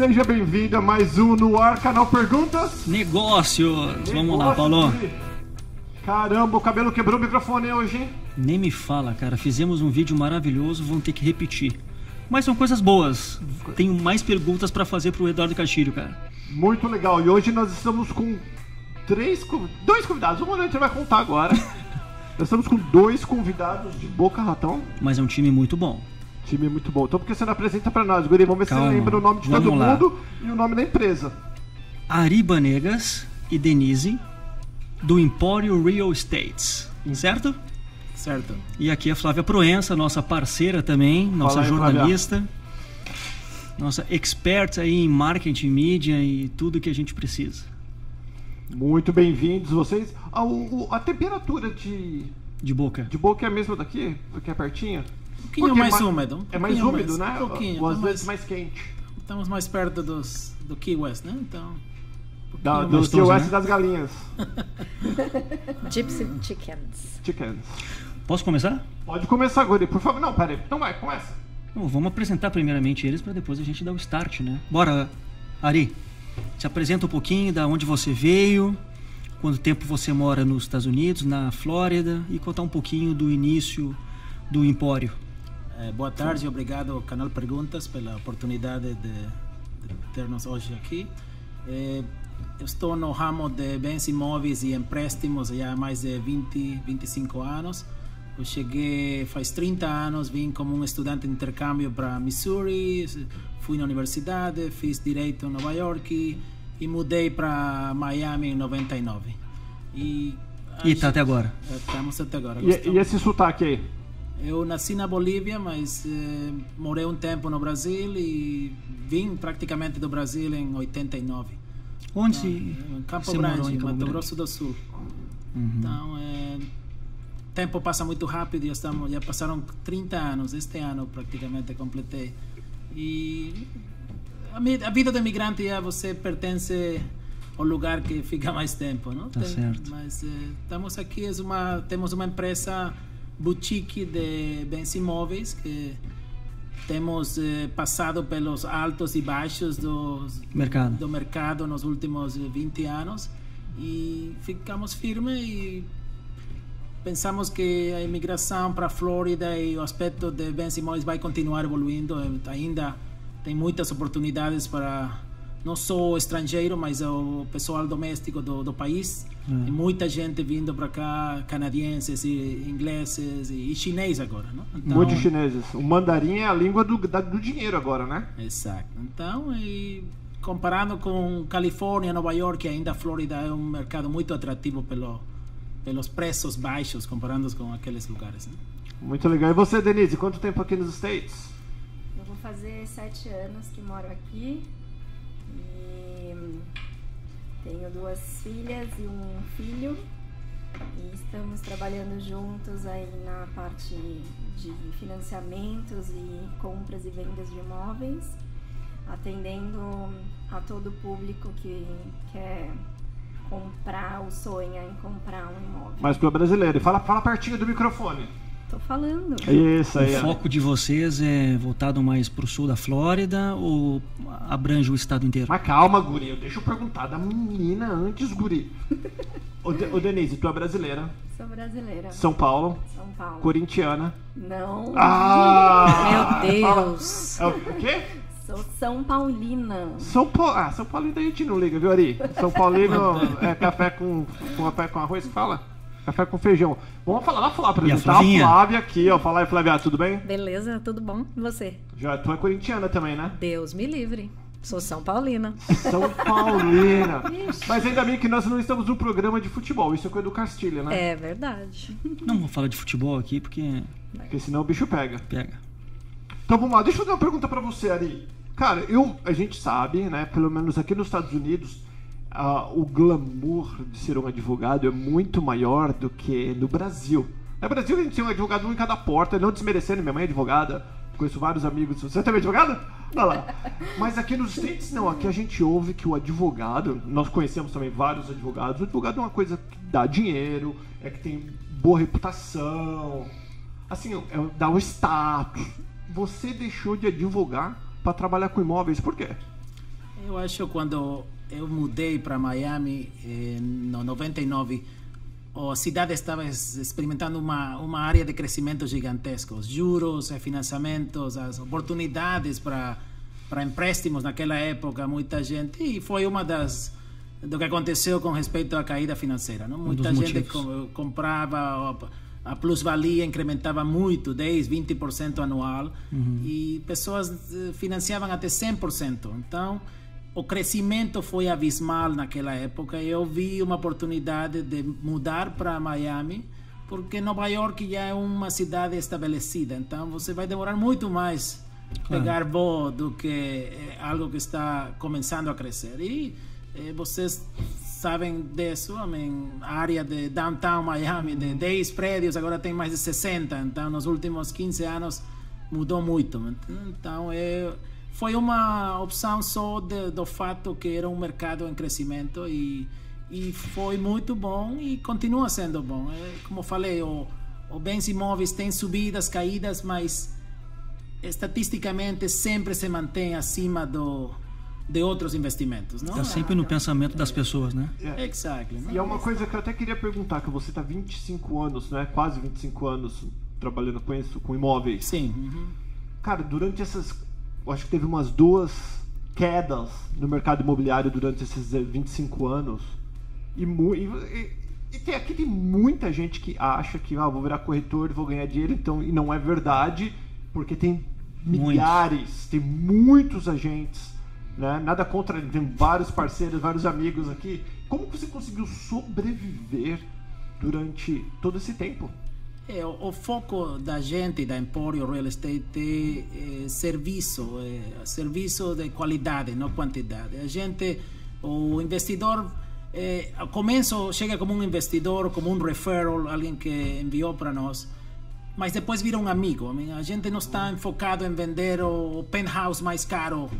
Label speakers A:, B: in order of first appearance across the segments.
A: Seja bem-vindo a mais um no ar canal Perguntas.
B: Negócios. Vamos lá, Paulo.
A: Caramba, o cabelo quebrou o microfone hoje, hein?
B: Nem me fala, cara. Fizemos um vídeo maravilhoso, vamos ter que repetir. Mas são coisas boas. Tenho mais perguntas pra fazer pro Eduardo Castilho, cara.
A: Muito legal. E hoje nós estamos com três, dois convidados. Um a gente vai contar agora. nós estamos com dois convidados de Boca Ratão.
B: Mas é um time muito bom.
A: Time muito bom. Então por que você não apresenta pra nós, Guri? Vamos ver se
B: Calma,
A: você lembra o nome de todo
B: vamos lá.
A: mundo e o nome da empresa.
B: Ari Banegas e Denise, do Empório Real Estates. Certo?
C: Certo.
B: E aqui a Flávia Proença, nossa parceira também, nossa
A: aí,
B: jornalista. Nossa expert aí em marketing, mídia e tudo que a gente precisa.
A: Muito bem-vindos vocês. Ah, o- o- a temperatura de,
B: De boca.
A: de boca é a mesma daqui? Porque é pertinho?
C: Um pouquinho
A: Porque
C: mais
A: ma-
C: úmido. um
A: É mais úmido, né?
C: Um pouquinho.
A: Ou às
C: tá
A: vezes
C: mais-
A: mais quente.
C: Estamos mais perto dos, do Key West, né? Então. um
A: Da, do
C: mais-
B: gostoso,
A: S
B: né?
A: das galinhas.
D: Gypsy Chickens.
A: Chickens.
B: Posso começar?
A: Pode começar, Guri, por favor. Não, pera aí. Então vai, começa.
B: Bom, vamos apresentar primeiramente eles para depois a gente dar o start, né? Bora, Ari. Se apresenta um pouquinho da onde você veio, quanto tempo você mora nos Estados Unidos, na Flórida e contar um pouquinho do início do Empório.
C: Eh, boa tarde, obrigado ao canal Perguntas pela oportunidade de, de ter-nos hoje aqui. Eh, eu estou no ramo de bens imóveis e empréstimos há mais de 20, 25 anos. Eu cheguei faz 30 anos, vim como um estudante de intercâmbio para Missouri, fui na universidade, fiz direito em Nova York e mudei para Miami em 99. E,
B: E tá até agora.
C: Estamos até agora.
A: E, e esse sotaque aí?
C: Eu nasci na Bolívia, mas eh, morei um tempo no Brasil e vim praticamente do Brasil em 89.
B: Onde
C: Em Campo
B: você morou
C: Grande,
B: em Campo
C: Mato
B: Grande? Uhum.
C: Grosso do Sul. Então, é, o tempo passa muito rápido, já, estamos, já passaram 30 anos, este ano praticamente completei. E a, a vida do imigrante é você pertence ao lugar que fica mais tempo, não?
B: Tá certo.
C: Mas eh, estamos aqui, é uma, temos uma empresa boutique de bens imóveis que temos eh, passado pelos altos e baixos dos,
B: Mercado.
C: do mercado nos últimos eh, 20 anos e ficamos firmes e pensamos que a imigração para a Flórida e o aspecto de bens imóveis vai continuar evoluindo. Eh, Ainda tem muitas oportunidades para não só o estrangeiro, mas o pessoal doméstico do, do país. Tem muita gente vindo para cá, canadienses e ingleses e, e chinês agora, não? Então,
A: Muitos chineses. O mandarim é a língua do, da- do dinheiro agora, né?
C: Exato. Então, e comparando com Califórnia, Nova York, ainda a Flórida é um mercado muito atrativo pelo, pelos preços baixos comparando com aqueles lugares. Né?
A: Muito legal. E você, Denise, quanto tempo aqui nos States?
D: Eu vou fazer sete anos que moro aqui e tenho duas filhas e um filho e estamos trabalhando juntos aí na parte de financiamentos e compras e vendas de imóveis, atendendo a todo o público que quer comprar ou sonha em comprar um imóvel.
A: Mais pro brasileiro. E fala, fala pertinho do microfone.
D: Tô falando.
A: Isso
B: O
A: aí. ó.
B: foco de vocês é voltado mais pro sul da Flórida ou abrange o estado inteiro?
A: Mas calma, Guri. Deixa eu perguntar da menina antes, Guri. Ô, De- ô, Denise, tu é brasileira.
D: Sou brasileira.
A: São Paulo.
D: São Paulo.
A: Corintiana.
D: Não.
A: Ah!
D: Meu Deus.
A: É o o quê?
D: Sou São Paulina.
A: São Paulo. Ah, São Paulino a gente não liga, viu, Ari? São Paulino é café com, com café com arroz que fala? Café com feijão. Vamos falar lá, falar, apresentar a,
B: Flavinha?
A: Flávia aqui, ó. Falar aí, Flávia, tudo bem?
E: Beleza, tudo bom? E você?
A: Já tu é corintiana também, né?
E: Deus me livre. Sou São Paulina.
A: São Paulina. Mas ainda bem que nós não estamos no programa de futebol. Isso é coisa do Castilha, né?
E: É verdade.
B: Não vou falar de futebol aqui porque
A: Porque senão o bicho pega.
B: pega.
A: Então vamos lá, deixa eu fazer uma pergunta pra você, Ari. Cara, eu, a gente sabe, né, pelo menos aqui nos Estados Unidos, ah, o glamour de ser um advogado é muito maior do que no Brasil. No Brasil a gente tem um advogado um em cada porta, não desmerecendo, minha mãe é advogada, conheço vários amigos. Você também é advogado? Olha lá. Mas aqui nos States não, aqui a gente ouve que o advogado, nós conhecemos também vários advogados, o advogado é uma coisa que dá dinheiro, é que tem boa reputação, assim, é, dá o status. Você deixou de advogar para trabalhar com imóveis, por quê?
C: Eu acho que quando eu mudei para Miami em no 99, a cidade estava es- experimentando uma, uma área de crescimento gigantesco. Os juros, eh, financiamentos, as oportunidades para para empréstimos naquela época, muita gente. E foi uma das do que aconteceu com respeito à caída financeira. Não? Muita
B: dos
C: gente com- comprava a, plusvalia incrementava muito 10 20% anual e pessoas eh, financiavam até 100% então o crescimento foi abismal naquela época eu vi uma oportunidade de mudar para Miami porque Nova York já é uma cidade estabelecida então você vai demorar muito mais
B: Claro.
C: pegar voo do que eh, algo que está começando a crescer e eh, vocês sabem disso, a área de downtown Miami, de 10 prédios, agora tem mais de 60. Então, nos últimos 15 anos mudou muito. Então, é, foi uma opção só de, do fato que era um mercado em crescimento e, e foi muito bom e continua sendo bom. É, como falei, o, o bens imóveis tem subidas, caídas, mas estatisticamente sempre se mantém acima do, de outros investimentos. Não?
B: Está sempre no pensamento das pessoas, né?
A: É.
C: Exactly.
A: E é uma coisa que eu até queria perguntar, que você está 25 anos, né? Quase 25 anos trabalhando com isso, com imóveis.
C: Sim. uhum.
A: Cara, durante essas. Eu acho que teve umas duas quedas no mercado imobiliário durante esses eh, 25 anos. E, e, e- tem, aqui tem muita gente que acha que ah, vou virar corretor e vou ganhar dinheiro, então, e não é verdade, porque tem
B: Muitos.
A: milhares, tem muitos agentes. Né? Nada contra, tem vários parceiros, vários amigos aqui. Como que você conseguiu sobreviver durante todo esse tempo?
C: É, o, foco da gente da Emporio Real Estate é, é serviço, é, serviço de qualidade, não quantidade. A gente, o investidor, é, ao começo chega como um investidor, como um referral, alguém que enviou para nós, mas depois vira um amigo. A gente não está enfocado em vender o penthouse mais caro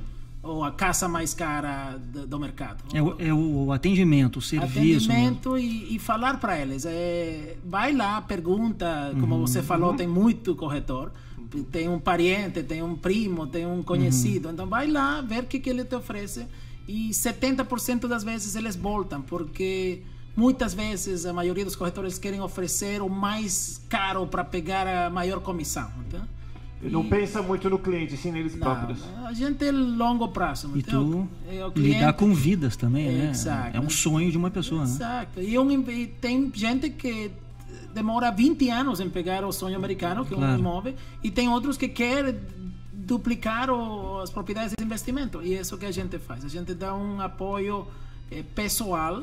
C: ou a casa mais cara do, do mercado.
B: É o, é o atendimento, o serviço. né?
C: atendimento e, e falar para eles. É, vai lá, pergunta, como você falou, tem muito corretor. Tem um parente, tem um primo, tem um conhecido. Então vai lá ver o que, que ele te oferece. E 70% das vezes eles voltam, porque muitas vezes a maioria dos corretores querem oferecer o mais caro para pegar a maior comissão. Então,
A: Ele não pensa muito no cliente, sim neles próprios.
C: não, a gente é longo prazo.
B: E
C: então,
B: tu
C: é o
B: lidar
C: cliente-
B: com vidas também, né?
C: Exato.
B: É um sonho de uma pessoa, né?
C: Exato. E, um, e tem gente que demora 20 anos em pegar o sonho americano, que é um
B: Claro.
C: imóvel, e tem outros que querem duplicar o- as propriedades de investimento. E é isso que a gente faz. A gente dá um apoio eh, pessoal,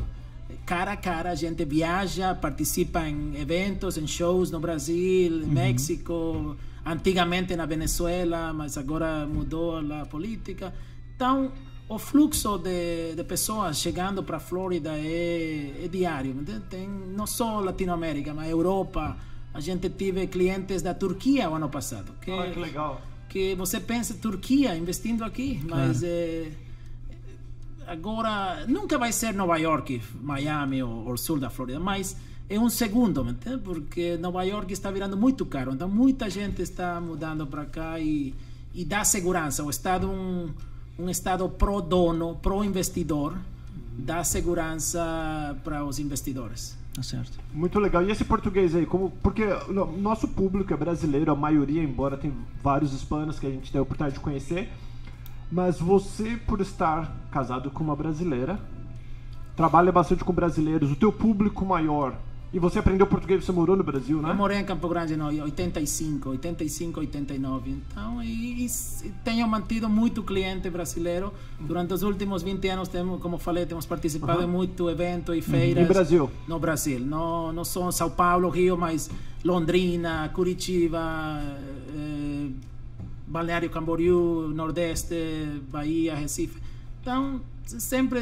C: cara a cara. A gente viaja, participa em eventos, em shows no Brasil, em México, antigamente na Venezuela, mas agora mudou a política. Então, o fluxo de, de pessoas chegando para a Flórida é, é diário. entende? Tem não só Latinoamérica, mas Europa. A gente teve clientes da Turquia o ano passado. Que,
A: Ah, que legal.
C: que você pensa Turquia investindo aqui, mas é, agora nunca vai ser Nova York, Miami ou, ou sul da Flórida, mas é um segundo, porque Nova York está virando muito caro, então muita gente está mudando para cá e, e dá segurança. O estado um um estado pro dono, pro investidor, dá segurança para os investidores.
B: Tá certo.
A: Muito legal. E esse português aí, como porque o nosso público é brasileiro, a maioria, embora tem vários hispanos que a gente tem a oportunidade de conhecer, mas você por estar casado com uma brasileira, trabalha bastante com brasileiros, o teu público maior, e você aprendeu português, você morou no Brasil, né?
C: Eu morei em Campo Grande em 85, 85, 89. Então, e, e tenho mantido muito cliente brasileiro. Durante os últimos 20 anos, temos, como falei, temos participado em muito evento e feiras.
A: No Brasil.
C: No Brasil. Não, não só São Paulo, Rio, mas Londrina, Curitiba, eh, Balneário Camboriú, Nordeste, Bahia, Recife. Então, sempre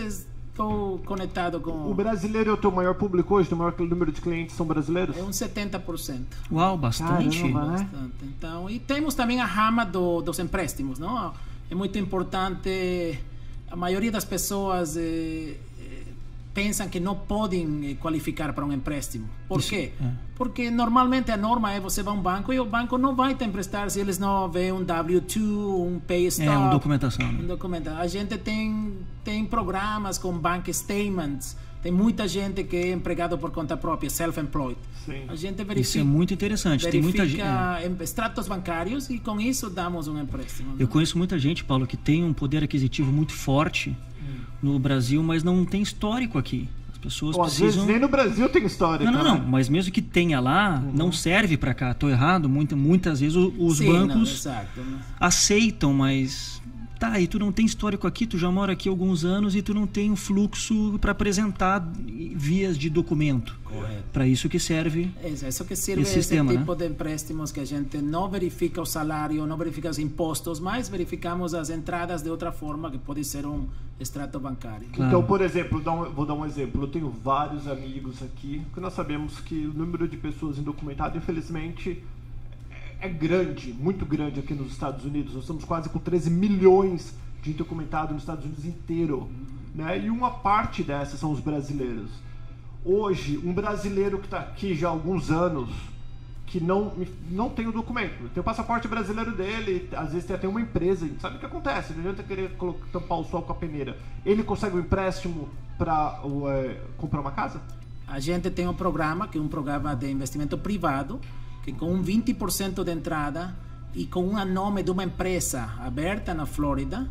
C: estou conectado com...
A: O brasileiro é o teu maior público hoje, o maior número de clientes são brasileiros?
C: É uns 70%.
B: Uau, bastante.
A: Caramba, né?
C: Bastante. Então, e temos também a rama do, dos empréstimos, não? É muito importante. A maioria das pessoas eh, eh, pensam que não podem eh, qualificar para um empréstimo. Por
B: Isso,
C: quê?
B: é.
C: Porque normalmente a norma é você vai a um banco e o banco não vai te emprestar se eles não vêem um W2, um pay stop.
B: É, uma documentação. né?
C: Um documento. A gente tem, tem programas com bank statements. Tem muita gente que é empregado por conta própria, self-employed. A gente verifica,
B: Isso é muito interessante. Tem muita gente. é.
C: extratos bancários e com isso damos um empréstimo.
B: Eu conheço muita gente, Paulo, que tem um poder aquisitivo muito forte no Brasil, mas não tem histórico aqui. As pessoas
A: Pô, às
B: precisam.
A: vezes nem no Brasil tem história.
B: Não, não,
A: cara.
B: não. Mas mesmo que tenha lá, não serve para cá. Tô errado. Muita, muitas vezes os
C: Sim, não,
B: bancos
C: exato.
B: aceitam, mas tá, e tu não tem histórico aqui, tu já mora aqui há alguns anos e tu não tem um fluxo para apresentar vias de documento.
C: Correto.
B: Para isso que serve.
C: É isso que serve
B: Esse
C: esse,
B: sistema, né?
C: tipo de empréstimos que a gente não verifica o salário, não verifica os impostos, mas verificamos as entradas de outra forma, que pode ser um extrato bancário.
B: Claro.
A: Então, por exemplo, vou dar um exemplo. Eu tenho vários amigos aqui que nós sabemos que o número de pessoas indocumentadas, infelizmente, é- é grande, muito grande aqui nos Estados Unidos. Nós estamos quase com 13 milhões de indocumentados nos Estados Unidos inteiro. Né? E uma parte dessas são os brasileiros. Hoje, um brasileiro que está aqui já há alguns anos, que não, não tem o documento, tem o passaporte brasileiro dele, às vezes tem até uma empresa, sabe o que acontece? Não adianta querer tampar o sol com a peneira. Ele consegue um empréstimo para comprar uma casa?
C: A gente tem um programa, que é um programa de investimento privado, que com um 20% de entrada e com um nome de uma empresa aberta na Flórida,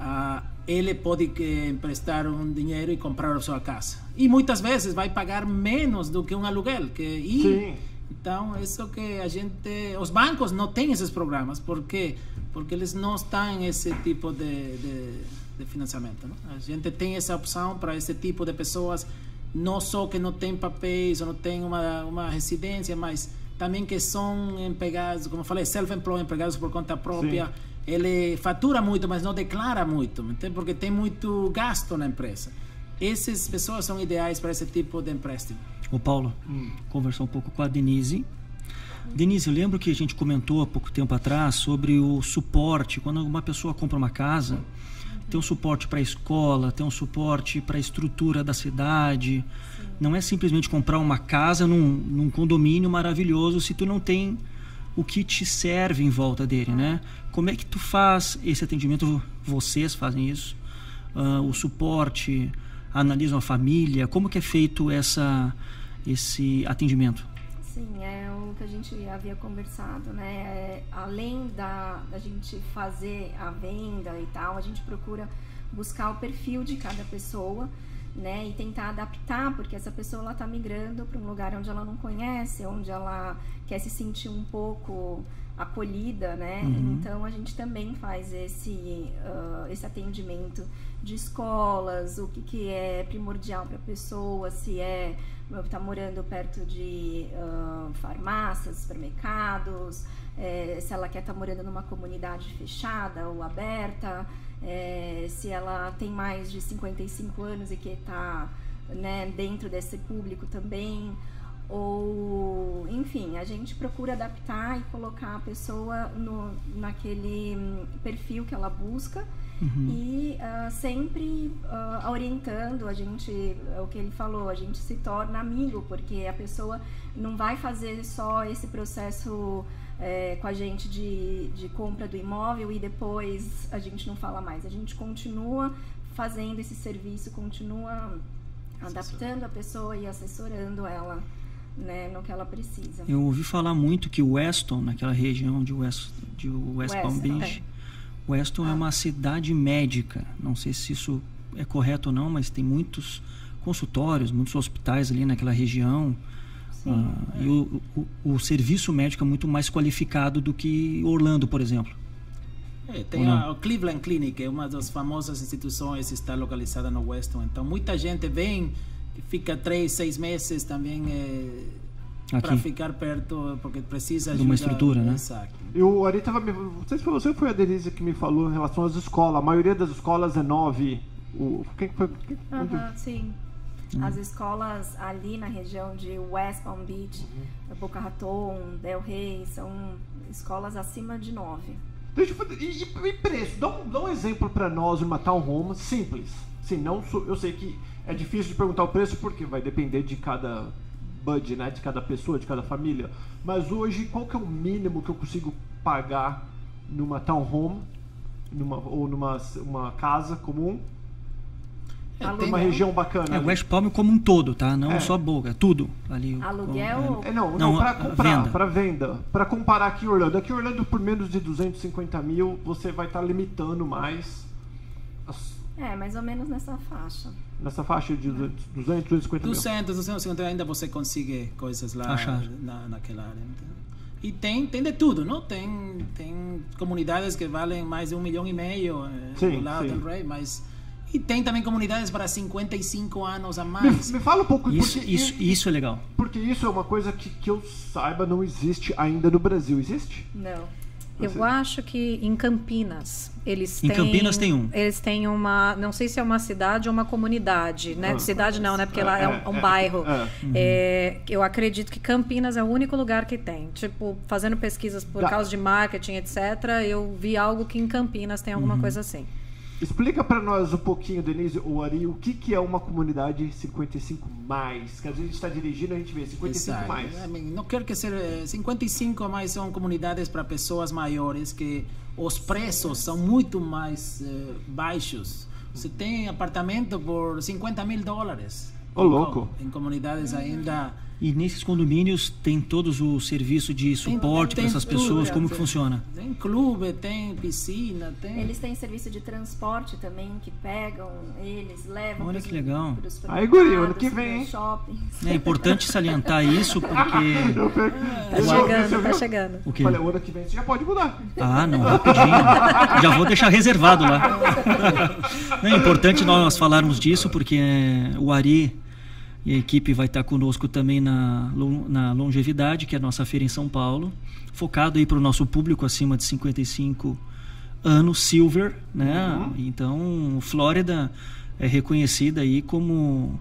C: ah, ele pode eh, emprestar um dinheiro e comprar a sua casa. E muitas vezes vai pagar menos do que um aluguel. Que, e,
A: Sim.
C: Então, isso que a gente... Os bancos não têm esses programas. Por quê? Porque eles não estão nesse tipo de, de, de financiamento. Não? A gente tem essa opção para esse tipo de pessoas, não só que não tem papéis ou não tem uma, uma residência, mas também que são empregados, como eu falei, self-employed, empregados por conta própria.
A: Sim.
C: Ele fatura muito, mas não declara muito, entende? porque tem muito gasto na empresa. Essas pessoas são ideais para esse tipo de empréstimo.
B: Ô Paulo, conversar um pouco com a Denise. Denise, eu lembro que a gente comentou há pouco tempo atrás sobre o suporte. Quando uma pessoa compra uma casa, tem um suporte para a escola, tem um suporte para a estrutura da cidade. Não é simplesmente comprar uma casa num, num condomínio maravilhoso se tu não tem o que te serve em volta dele, né? Como é que tu faz esse atendimento? Vocês fazem isso? Ah, o suporte, analisam a família? Como que é feito essa, esse atendimento?
D: Sim, é o que a gente havia conversado, né? É, além da, da gente fazer a venda e tal, a gente procura buscar o perfil de cada pessoa, né? E tentar adaptar, porque essa pessoa ela está migrando para um lugar onde ela não conhece, onde ela quer se sentir um pouco acolhida, né?
B: Uhum.
D: Então a gente também faz esse, ah, esse atendimento de escolas, o que, que é primordial para a pessoa, se é está morando perto de ah, farmácias, supermercados, eh, se ela quer estar morando numa comunidade fechada ou aberta, eh, se ela tem mais de 55 anos e quer estar né, dentro desse público também, ou enfim, a gente procura adaptar e colocar a pessoa no, naquele hum, perfil que ela busca e ah, sempre ah, orientando a gente, é o que ele falou, a gente se torna amigo, porque a pessoa não vai fazer só esse processo eh, com a gente de, de compra do imóvel e depois a gente não fala mais. A gente continua fazendo esse serviço, continua adaptando a pessoa e assessorando ela né, no que ela precisa.
B: Eu ouvi falar muito que Weston, naquela região de West, de West Palm
D: Weston,
B: Beach, Weston é uma cidade médica. Não sei se isso é correto ou não, mas tem muitos consultórios, muitos hospitais ali naquela região. Ah, e o, o, o serviço médico é muito mais qualificado do que Orlando, por exemplo.
C: É, tem a, o Cleveland Clinic, é uma das famosas instituições, está localizada no Weston. Então, muita gente vem, fica três, seis meses também para
B: Aqui.
C: ficar perto, porque precisa
B: De uma estrutura, né?
C: Exato.
A: E o Ari tava me. Não sei se foi você ou foi a Denise que me falou em relação às escolas. A maioria das escolas é nove. O, quem que foi? Quem, onde-
D: Aham, sim. As escolas ali na região de West Palm Beach, Boca Raton, Del Rey, são escolas acima de nove.
A: Deixa eu fazer. E, e- preço? Dá um, dá um exemplo pra nós de uma townhome simples. Sim, não sou- eu sei que é difícil de perguntar o preço porque vai depender de cada budget, né? De cada pessoa, de cada família. Mas hoje, qual que é o mínimo que eu consigo pagar numa townhome? Numa, ou numa uma casa comum?
C: É,
D: Aluguel.
A: Numa região bacana.
B: É,
A: ali?
B: West Palm como um todo, tá? Não
A: É.
B: só Boca, é tudo ali. o-
D: Aluguel
B: o-
A: É, não,
B: Não,
A: não, pra
B: a- a
A: comprar,
B: venda.
A: pra venda. Pra comparar aqui em Orlando. Aqui em Orlando, por menos de 250 mil, você vai estar limitando mais as-
D: É, mais ou menos nessa faixa.
A: nessa faixa de 200, 200 250 mil.
C: 200, 250 ainda você consegue coisas lá
B: Achar.
C: na, naquela área. entendeu? E tem, tem de tudo, não? Tem, tem comunidades que valem mais de um milhão e meio eh,
A: Sim,
C: do lado
A: sim.
C: Rey, mas... E tem também comunidades para 55 anos a
A: Me,
C: mais.
A: me fala um pouco
B: Isso,
A: porque,
B: isso, isso é legal.
A: porque isso é uma coisa que, que eu saiba não existe ainda no Brasil. Existe?
D: Não.
A: Você-
E: Eu acho que em Campinas eles
B: Em
E: têm.
B: Campinas tem um.
E: Eles têm uma. Não sei se é uma cidade ou uma comunidade, né?
A: Ah.
E: Cidade não, né? Porque lá é, um, um
A: é,
E: bairro.
A: é.
E: É, eu acredito que Campinas é o único lugar que tem. Tipo, fazendo pesquisas por
A: Dá-
E: causa de marketing, etc., eu vi algo que em Campinas tem alguma coisa assim.
A: Explica pra nós um pouquinho, Denise ou Ari, o que, que é uma comunidade 55 mais? Que às vezes a gente está dirigindo e a gente vê 55
C: Exato.
A: mais.
C: Não quero que ser eh, 55 a mais são comunidades para pessoas maiores que os preços são muito mais eh, baixos. Você tem apartamento por 50 mil dólares.
A: Ô,
C: co-
A: louco.
C: Em comunidades ainda
B: E nesses condomínios tem todos o serviço de suporte para essas pessoas,
C: tudo,
B: como que
C: tem-
B: funciona?
C: Tem clube, tem piscina, tem.
D: Eles têm serviço de transporte também, que pegam eles, levam
B: Olha
D: pros-
B: que legal.
D: pros
A: Aí, guri, ano que vem.
B: É importante salientar isso porque.
A: Pe-
E: Tá chegando, tá chegando.
B: O quê?
A: Falei, o ano que vem você já pode mudar.
B: Ah, não, rapidinho. Já vou deixar reservado lá. Não, é importante nós falarmos disso porque é, o Ari e a equipe vai estar conosco também na, na Longevidade, que é a nossa feira em São Paulo, focado aí para o nosso público acima de 55 anos, Silver, né? Então, Flórida é reconhecida aí como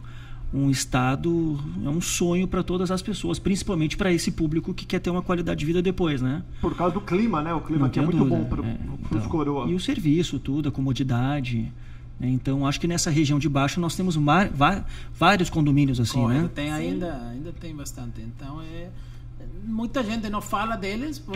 B: um estado, é um sonho para todas as pessoas, principalmente para esse público que quer ter uma qualidade de vida depois, né?
A: Por causa do clima, né? O clima
B: Não
A: aqui é muito
B: dúvida.
A: bom pro,
B: É, então,
A: coroa.
B: E o serviço, tudo, a comodidade. Né? Então, acho que nessa região de baixo nós temos vários condomínios assim,
C: Correto,
B: né?
C: tem ainda, ainda tem bastante. Então, é, muita gente não fala deles por,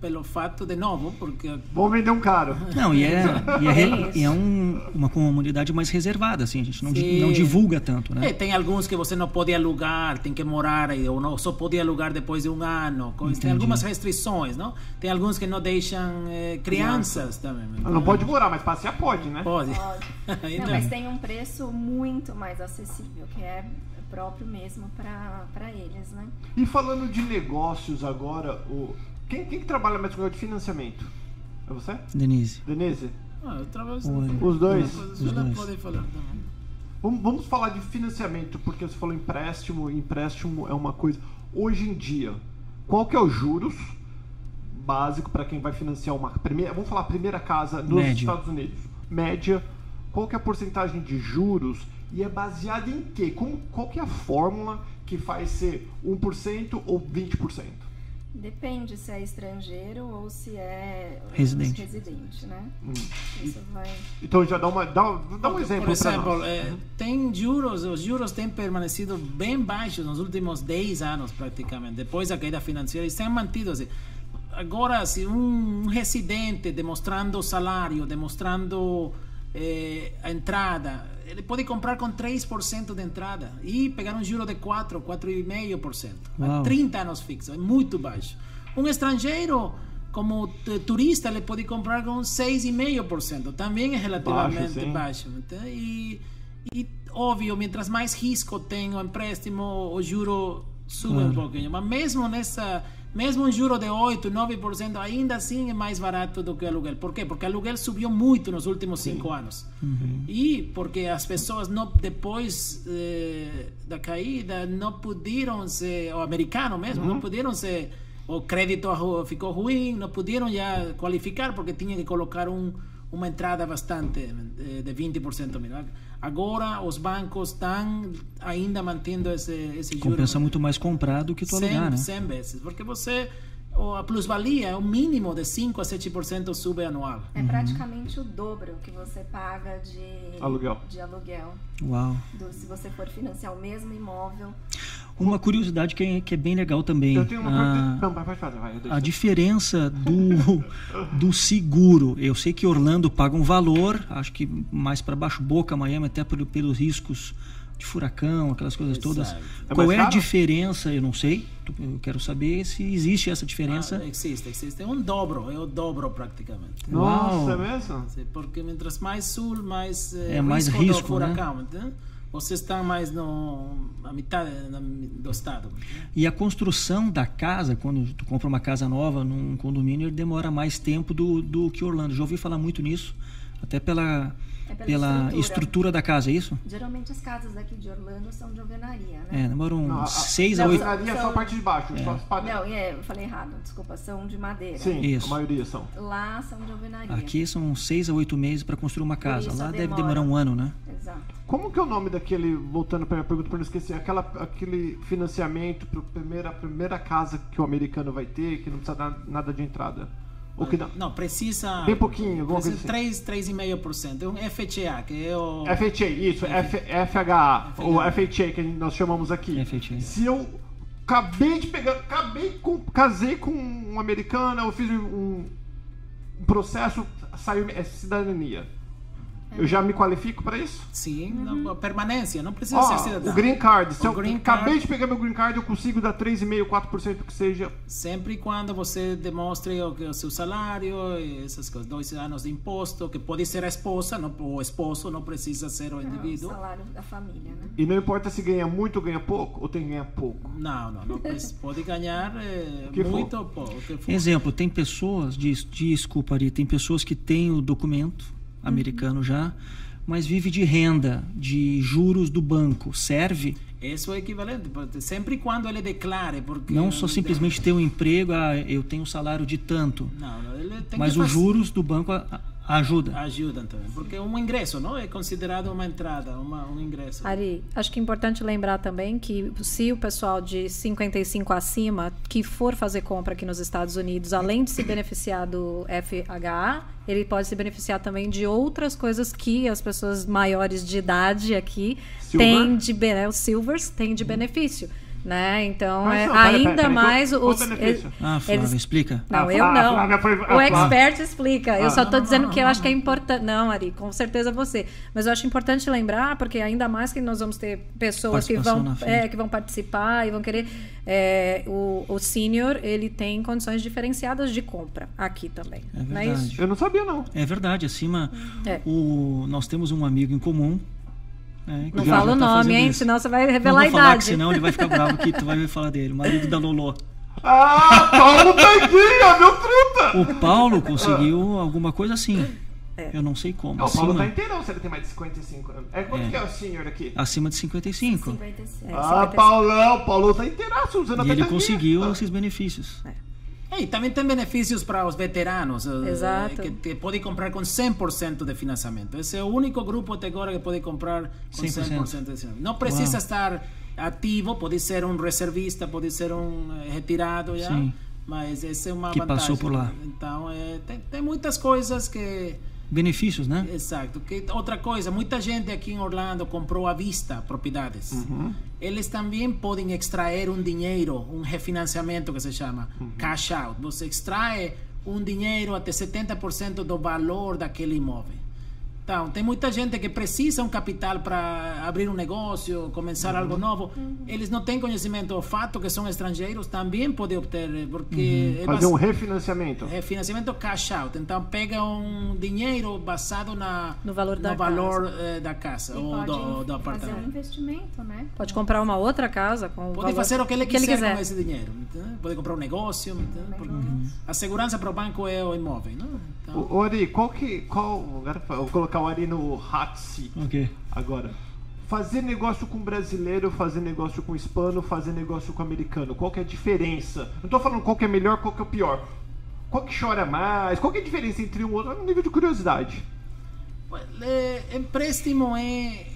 C: pelo fato, de novo, porque
A: Vamos vender um caro.
B: Não, e é, e é,
E: É
B: e é um- uma comunidade mais reservada, assim, a gente não, di- não divulga tanto, né?
C: É, tem alguns que você não pode alugar, tem que morar ou não, só pode alugar depois de um ano. coisa- Tem
B: Entendi.
C: algumas restrições, não? Tem alguns que não deixam eh, crianças também.
A: Não pode morar, mas passear pode, né?
C: Pode.
D: Pode. Não, mas tem um preço muito mais acessível, que é próprio mesmo para eles, né?
A: E falando de negócios agora, o... quem, quem que trabalha mais com negócio de financiamento? É você?
B: Denise.
A: Denise?
C: Ah, eu trabalho.
A: Os dois?
B: Os
C: não
B: dois.
C: pode falar também.
A: Vamos, vamos falar de financiamento, porque você falou empréstimo, e empréstimo é uma coisa. Hoje em dia, qual que é os juros básico para quem vai financiar uma primeira, vamos falar primeira casa nos
B: Médio.
A: Estados Unidos? Média. Qual que é a porcentagem de juros e é baseada em quê? Como, qual que é a fórmula que faz ser 1% ou 20%?
D: Depende se é estrangeiro ou se é
B: Residente.
D: residente, né?
A: Hum.
D: Isso vai.
A: Então já dá uma dá, dá um exemplo
C: Por
A: para
C: exemplo,
A: nós.
C: eh, tem juros, os juros têm permanecido bem baixos nos últimos 10 anos, praticamente. Depois da queda financeira, eles têm mantido assim. Agora, se um residente demonstrando salário, demonstrando eh, a entrada, ele pode comprar com 3% de entrada e pegar um juro de 4, 4,5%.
B: Uau.
C: A 30 anos fixo, é muito baixo. Um estrangeiro, como turista, ele pode comprar com 6,5%. Também é relativamente
A: sim.
C: baixo. entende? E, e, óbvio, mientras mais risco tem o empréstimo, o juro sube um pouquinho. Mas mesmo nessa, mesmo um juro de 8, 9%, ainda assim é mais barato do que o aluguel. Por quê? Porque o aluguel subiu muito nos últimos cinco anos. E porque as pessoas não, depois eh, da caída não puderam se, o americano mesmo, não puderam se, o crédito ficou ruim, não puderam já qualificar porque tinham que colocar um, uma entrada bastante eh, de 20% menor. Agora os bancos estão ainda mantendo esse, esse juro.
B: Compensa muito mais comprar do que tu alugar, né?
C: 100 vezes. Porque você, o- a plusvalia é o mínimo de 5 a 7% subanual.
D: É praticamente o dobro que você paga de
A: Aluguel.
D: De aluguel
B: Uau.
D: do, se você for financiar o mesmo imóvel.
B: Uma curiosidade que é, que é bem legal também.
A: Eu tenho uma
B: Ah,
A: pergunta. Não, vai, vai fazer, vai. deixa.
B: a diferença do, do seguro. Eu sei que Orlando paga um valor, acho que mais para baixo, Boca, Miami, até por- pelos riscos de furacão, aquelas coisas todas.
A: É
B: Qual é a
A: caro?
B: diferença? Eu não sei. Eu quero saber se existe essa diferença.
C: Ah, existe, existe. É um dobro, é o dobro praticamente.
A: Nossa,
B: Uau.
A: é mesmo?
C: Porque mientras mais sul, mais eh,
B: É mais
C: do
B: risco, né?
C: furacão, entende? Você está mais no a metade na- do estado.
B: E a construção da casa, quando tu compra uma casa nova num condomínio, demora mais tempo do, do que Orlando. Já ouvi falar muito nisso, até pela,
D: É pela
B: pela estrutura.
D: estrutura.
B: da casa, é isso?
D: Geralmente as casas daqui de Orlando são de alvenaria, né?
B: É, demoram
A: Não, a-
B: seis
A: a
B: a oito.
A: alvenaria é só a parte de baixo, só as paredes.
D: Não, é, eu falei errado, desculpa, são de madeira.
A: Sim,
B: Isso.
A: a maioria são.
D: Lá são de alvenaria.
B: Aqui são seis a oito meses para construir uma casa. Lá deve
D: demora.
B: demorar um ano, né?
D: Exato.
A: Como que é o nome daquele, voltando para minha pergunta para não esquecer, aquela, aquele financiamento para primeira, primeira casa que o americano vai ter, que não precisa dar nada de entrada? Ou que não?
C: Não, precisa.
A: Bem pouquinho, alguma coisa
C: precisa 3, 3,5%. É um FHA, que é o.
A: FHA, isso, F, FHA, ou FHA que nós chamamos aqui.
B: FHA.
A: Se eu acabei de pegar, acabei com, casei com um americano, eu fiz um, um processo, saiu é cidadania. Eu já me qualifico para isso?
C: Sim, não, a permanência, não precisa
A: Ó,
C: ser cidadão.
A: o green card, se
C: O
A: eu
C: green
A: acabei
C: card-
A: de pegar meu green card, eu consigo dar 3,5, 4% que seja.
C: Sempre e quando você demonstre o, o seu salário, essas coisas, dois anos de imposto, que pode ser a esposa não, ou o esposo, não precisa ser o
D: É o
C: indivíduo.
D: salário da família, né?
A: E não importa se ganha muito ou ganha pouco, ou tem que ganhar pouco.
C: Não, não, não pode ganhar eh,
A: Que for.
C: muito ou pouco. o que for.
B: Exemplo, tem pessoas, diz, desculpa Ari, tem pessoas que têm o documento americano já, mas vive de renda, de juros do banco. Serve?
C: Isso é equivalente, sempre e quando ele declare, porque
B: Não só simplesmente ter um emprego, ah, eu tenho um salário de tanto,
C: Não, não, ele tem
B: mas os juros do banco ajuda.
C: ajudam também, porque é um ingresso, não é considerado uma entrada, uma, um ingresso.
E: Ari, acho que é importante lembrar também que se o pessoal de 55 acima que for fazer compra aqui nos Estados Unidos, além de se beneficiar do FHA, ele pode se beneficiar também de outras coisas que as pessoas maiores de idade aqui
A: Silver?
E: têm de né, os silvers têm de benefício. Né? Então,
A: Mas
E: é,
A: não,
E: ainda
A: pera, pera,
E: mais os.
A: o benefício?
B: Ah, Flávia,
E: eles-
B: explica.
E: Não,
A: A
E: eu não.
A: Flávia foi- a
E: o expert explica. Eu
A: Ah.
E: só tô dizendo que eu acho que é importante. Não, Ari, com certeza você. Mas eu acho importante lembrar, porque ainda mais que nós vamos ter pessoas que vão, é, que vão participar e vão querer. é, o, o senior, ele tem condições diferenciadas de compra aqui também.
B: É
E: não é
B: verdade.
E: isso?
A: Eu não sabia, não.
B: É verdade, acima
E: É.
B: o, nós temos um amigo em comum. Que
E: Não fala o
B: tá
E: nome, hein?
B: isso.
E: Senão você vai
B: Não
E: revelar
B: vou
E: a
B: falar, que
E: idade.
B: senão ele vai ficar bravo que tu vai falar dele. O marido da Lolô.
A: Ah, Paulo Tanguinha, meu truta!
B: O Paulo conseguiu alguma coisa assim.
E: É.
B: Eu não sei como.
A: Não, o Paulo tá
B: acima,
A: inteirão se ele tem mais de 55 anos. É quanto
B: É.
A: que é o senior aqui?
B: acima de 55.
D: 55.
E: É,
A: Ah,
E: 55.
A: Paulão, o Paulo tá inteiraço usando a
B: E ele conseguiu
A: Ah.
B: esses benefícios.
C: É, e também tem benefícios para os veteranos, eh,
E: Exato.
C: que, que pode comprar com 100% de financiamento. Esse é o único grupo até agora que pode comprar com
B: 100%.
C: 100% de financiamento. Não precisa
B: Uau.
C: estar ativo, pode ser um reservista, pode ser um eh, retirado já,
B: Sim.
C: mas essa é uma
B: Que
C: vantagem.
B: passou por lá.
C: Então, é, tem, tem muitas coisas que
B: Benefícios, né?
C: Exato. Que outra coisa, muita gente aqui em Orlando comprou à vista propriedades. Eles também podem extrair um dinheiro, um refinanciamento que se chama cash out. Você extrai um dinheiro até 70% do valor daquele imóvel. Então, tem muita gente que precisa um capital para abrir um negócio, começar algo novo. Eles não têm conhecimento. O fato que são estrangeiros também podem obter, porque é
A: Fazer um refinanciamento.
C: é financiamento cash out. Então pega um dinheiro basado na,
E: No valor da
C: valor eh, da casa ou
D: pode
C: do, do
D: fazer um
C: apartamento.
D: investimento, né?
E: Pode comprar uma outra casa com o
C: Pode
E: valor
C: fazer o que ele
E: que
C: quiser, com esse dinheiro. entende? Pode comprar um negócio.
E: Uhum.
C: A segurança para o banco é o imóvel. Não? Então,
A: O, o Ari, qual que. Qual, vou colocar o Ari no hot seat
B: Ok.
A: agora. Fazer negócio com brasileiro, fazer negócio com hispano, fazer negócio com americano. Qual que é a diferença? Não tô falando qual que é melhor, qual que é o pior. Qual que chora mais? Qual que é a diferença entre um e outro? É um nível de curiosidade.
C: é, empréstimo é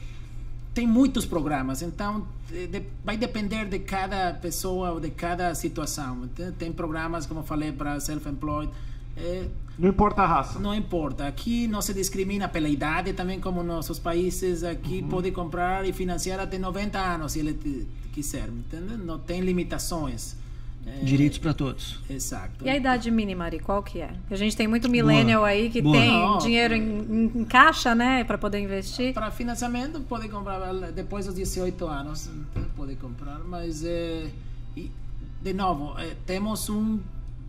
C: tem muitos programas, então eh, de, vai depender de cada pessoa ou de cada situação. Tem, tem programas, como falei, para self-employed. É,
A: não importa a raça.
C: Não importa. Aqui não se discrimina pela idade, também como nos nossos países. Aqui uhum. pode comprar e financiar até 90 anos, se ele quiser. Entende? Não tem limitações.
B: É, Direitos para todos.
C: Exato.
E: E a idade mínima, Ari, qual que é? A gente tem muito millennial Boa. aí que Boa. tem Não, dinheiro em, em, caixa, né, para poder investir.
C: Para financiamento pode comprar depois dos 18 anos, pode comprar, mas é, de novo, é, temos um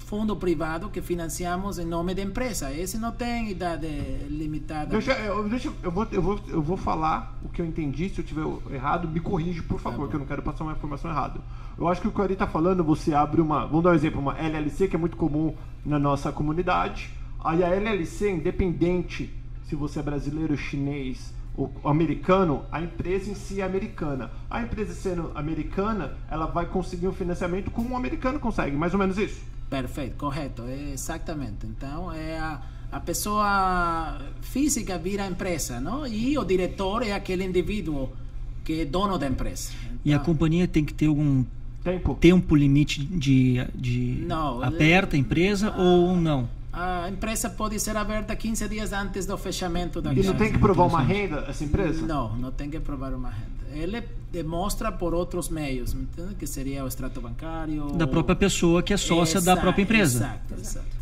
C: fundo privado que financiamos em nome da empresa. Esse não tem idade limitada.
A: Deixa, eu, deixa, eu, vou, eu, vou, eu vou falar o que eu entendi. Se eu tiver errado, me corrige, por favor, tá que eu não quero passar uma informação errada. Eu acho que o que o Ari está falando, você abre uma. Vamos dar um exemplo, uma LLC, que é muito comum na nossa comunidade. Aí a LLC, independente se você é brasileiro, chinês ou americano, a empresa em si é americana. A empresa sendo americana, ela vai conseguir um financiamento como um americano consegue, mais ou menos isso.
C: Perfeito, correto, é exatamente. Então, é a, a pessoa física vira a empresa, não? E o diretor é aquele indivíduo que é dono da empresa. Então,
B: e a companhia tem que ter algum tempo, tempo limite de, de não, aberta a empresa a, ou não?
C: A empresa pode ser aberta 15 dias antes do fechamento da
A: E não tem que provar uma renda essa empresa?
C: Não, não tem que provar uma renda ele demonstra por outros meios, entende? que seria o extrato bancário.
B: Da própria pessoa que é sócia da própria empresa.
C: Exato, exato.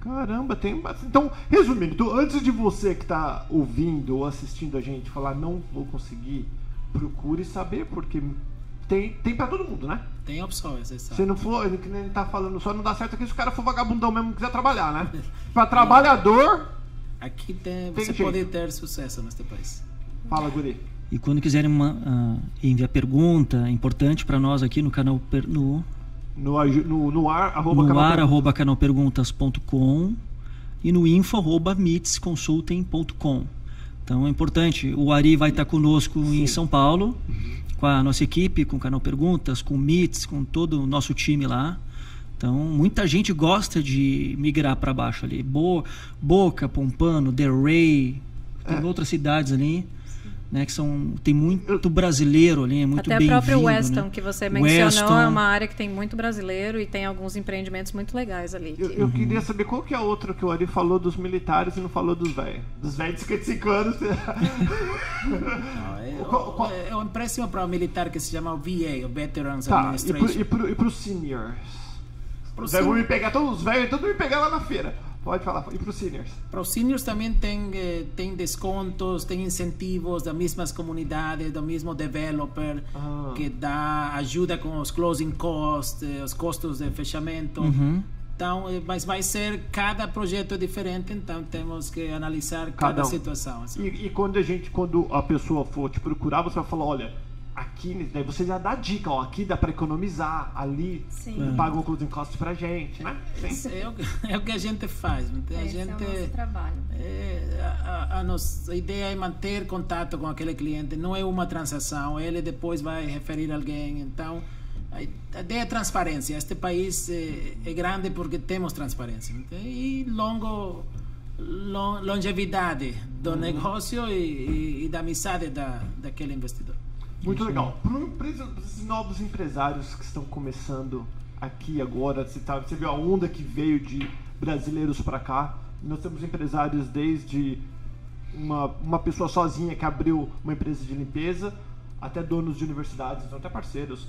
A: Caramba, tem Então, resumindo, então, antes de você que está ouvindo ou assistindo a gente falar não vou conseguir, procure saber, porque tem, tem para todo mundo, né?
C: Tem opções, exato.
A: Se não for, ele que nem tá falando, só não dá certo aqui se o cara for vagabundão mesmo e quiser trabalhar, né? para trabalhador.
C: Aqui tem, tem você jeito. pode ter sucesso neste país.
A: Fala, Guri.
B: E quando quiserem uma, uh, enviar pergunta importante para nós aqui no canal no
A: no, no, no ar arroba,
B: no ar, arroba canalperguntas.com e no info arroba mitsconsulting.com. Então é importante. O Ari vai estar conosco Sim. em São Paulo uhum. com a nossa equipe, com o canal Perguntas, com o MITS, com todo o nosso time lá. Então, muita gente gosta de migrar para baixo ali. Bo Boca, Pompano, Delray, tem é. outras cidades ali né, que são tem muito brasileiro ali, é muito
E: Até
B: o
E: próprio Weston né? que você mencionou Weston. é uma área que tem muito brasileiro e tem alguns empreendimentos muito legais ali.
A: Eu, eu uhum. queria saber qual que é a outra que o Ari falou dos militares e não falou dos velhos. Dos velhos de 55 anos.
C: não, é, qual, é, é um empréstimo para o militar que se chama VA, o Veterans tá, Administration.
A: E para os seniors? Os velhos vão me pegar, todos os velhos, todos me pegar lá na feira. Pode falar. E para os seniors?
C: Para os seniors também tem, eh, tem descontos, tem incentivos das mesmas comunidades, do mesmo developer, ah. que dá ajuda com os closing costs, eh, os custos de fechamento. Uhum. Então, eh, mas vai ser cada projeto é diferente, então temos que analisar cada, cada um. situação.
A: Assim. E, e, quando a gente, quando a pessoa for te procurar, você vai falar, olha, aqui, daí você já dá dica, ó, aqui dá para economizar, ali Sim. paga o closing cost pra gente, né?
C: Sim. É, o, é o que a gente faz. A
D: Esse
C: gente,
D: é o nosso trabalho.
C: É, a, a, nossa ideia é manter contato com aquele cliente, não é uma transação, ele depois vai referir alguém, então a ideia é transparência. Este país é, é grande porque temos transparência e longo longevidade do uhum. negócio e, e, e da amizade da, daquele investidor.
A: Muito legal. Para os novos empresários que estão começando aqui agora, você, tá, você viu a onda que veio de brasileiros para cá. Nós temos empresários desde uma, uma pessoa sozinha que abriu uma empresa de limpeza, até donos de universidades, então até parceiros.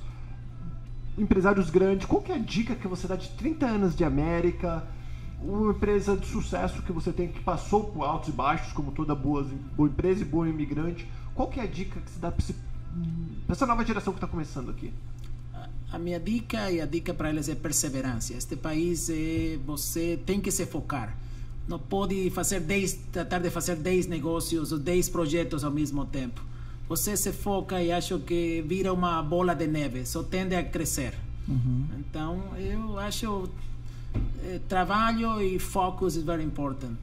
A: Empresários grandes, qual que é a dica que você dá de 30 anos de América? Uma empresa de sucesso que você tem que passou por altos e baixos, como toda boa, boa empresa e boa imigrante. Qual que é a dica que você dá para esse essa nova geração que está começando aqui?
C: A minha dica e a dica para eles é perseverança. Este país é, você tem que se focar. Não pode fazer 10, tratar de fazer 10 negócios ou 10 projetos ao mesmo tempo. Você se foca e acho que vira uma bola de neve, só tende a crescer. Uhum. Então, eu acho é, trabalho e focus é very important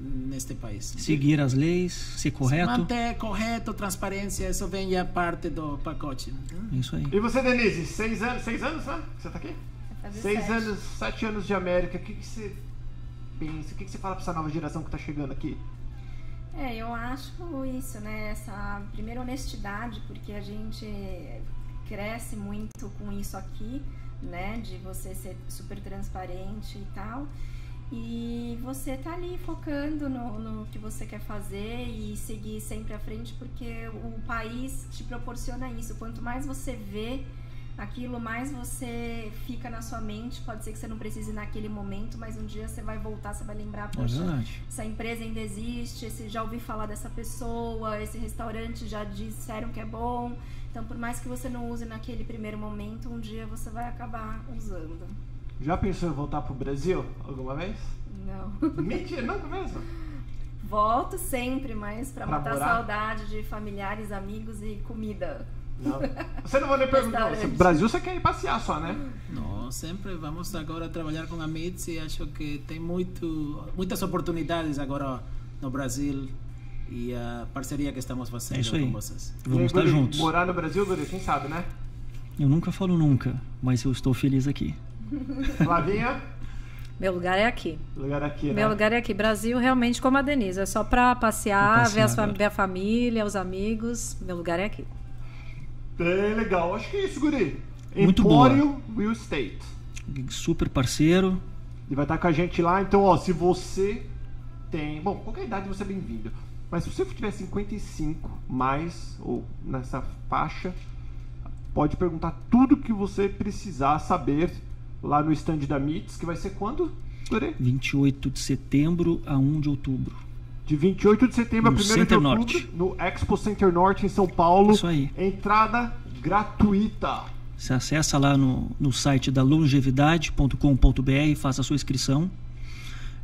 C: neste país.
B: Seguir as leis, ser correto.
C: Se manter correto, transparência, isso vem a parte do pacote.
B: Né? Isso aí.
A: E você, Denise, seis anos, seis anos, né? Você está aqui? Seis sete. anos, sete anos de América. O que, que você pensa? O que, que você fala para essa nova geração que está chegando aqui?
D: É, eu acho isso, né? Essa primeira honestidade, porque a gente cresce muito com isso aqui, né? De você ser super transparente e tal. E você tá ali focando no, no que você quer fazer e seguir sempre à frente, porque o país te proporciona isso. Quanto mais você vê aquilo, mais você fica na sua mente. Pode ser que você não precise naquele momento, mas um dia você vai voltar, você vai lembrar,
B: É
D: poxa,
B: verdade.
D: essa empresa ainda existe, esse, já ouvi falar dessa pessoa, esse restaurante já disseram que é bom. Então, por mais que você não use naquele primeiro momento, um dia você vai acabar usando.
A: Já pensou em voltar pro Brasil alguma vez?
D: Não.
A: Mentira, não mesmo?
D: Volto sempre, mas pra
A: Pra
D: matar
A: morar?
D: saudade de familiares, amigos e comida.
A: Não. Você não vai nem perguntar. Brasil você quer ir passear só, né?
C: Não, sempre vamos agora trabalhar com a MITS e acho que tem muito, muitas oportunidades agora no Brasil e a parceria que estamos fazendo
B: É isso aí.
C: com vocês.
A: Aí,
B: Vamos estar
A: Guri,
B: juntos.
A: Morar no Brasil, Guri, quem sabe, né?
B: Eu nunca falo nunca, mas eu estou feliz aqui.
A: Flavinha,
E: Meu lugar é aqui.
A: lugar aqui, né?
E: Meu lugar é aqui. Brasil, realmente, como a Denise. É só pra passear,
B: passear
E: ver, as ver a família, os amigos. Meu lugar é aqui.
A: Bem legal. Acho que é isso, Guri.
B: Muito
A: Empório Real Estate.
B: Super parceiro.
A: E vai estar com a gente lá. Então, ó, se você tem. Bom, qualquer idade você é bem-vindo. Mas se você tiver 55 mais, ou nessa faixa, pode perguntar tudo que você precisar saber lá no stand da MITS, que vai ser quando, Guri?
B: 28 de setembro a 1 de outubro.
A: De 28 de setembro a
B: No
A: 1 de
B: Center
A: outubro,
B: Norte.
A: no Expo Center Norte em São Paulo.
B: Isso aí.
A: Entrada gratuita.
B: Você acessa lá no, no site da longevidade.com.br e faça a sua inscrição.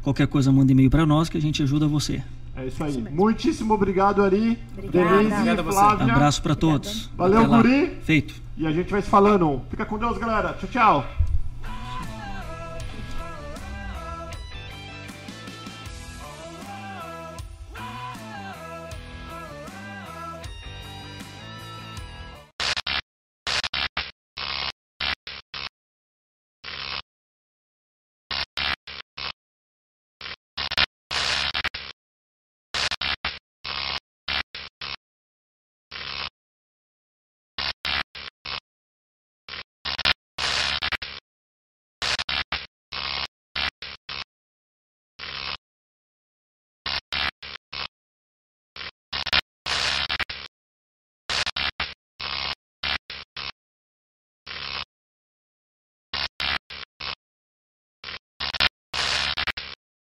B: Qualquer coisa, manda e-mail para nós que a gente ajuda você.
A: É isso aí. Muitíssimo obrigado, Ari.
D: Obrigada.
A: Denise
C: a
A: e. Flávia.
B: Abraço para todos.
A: Valeu, guri.
B: Feito.
A: E a gente vai se falando. Fica com Deus, galera. Tchau, tchau.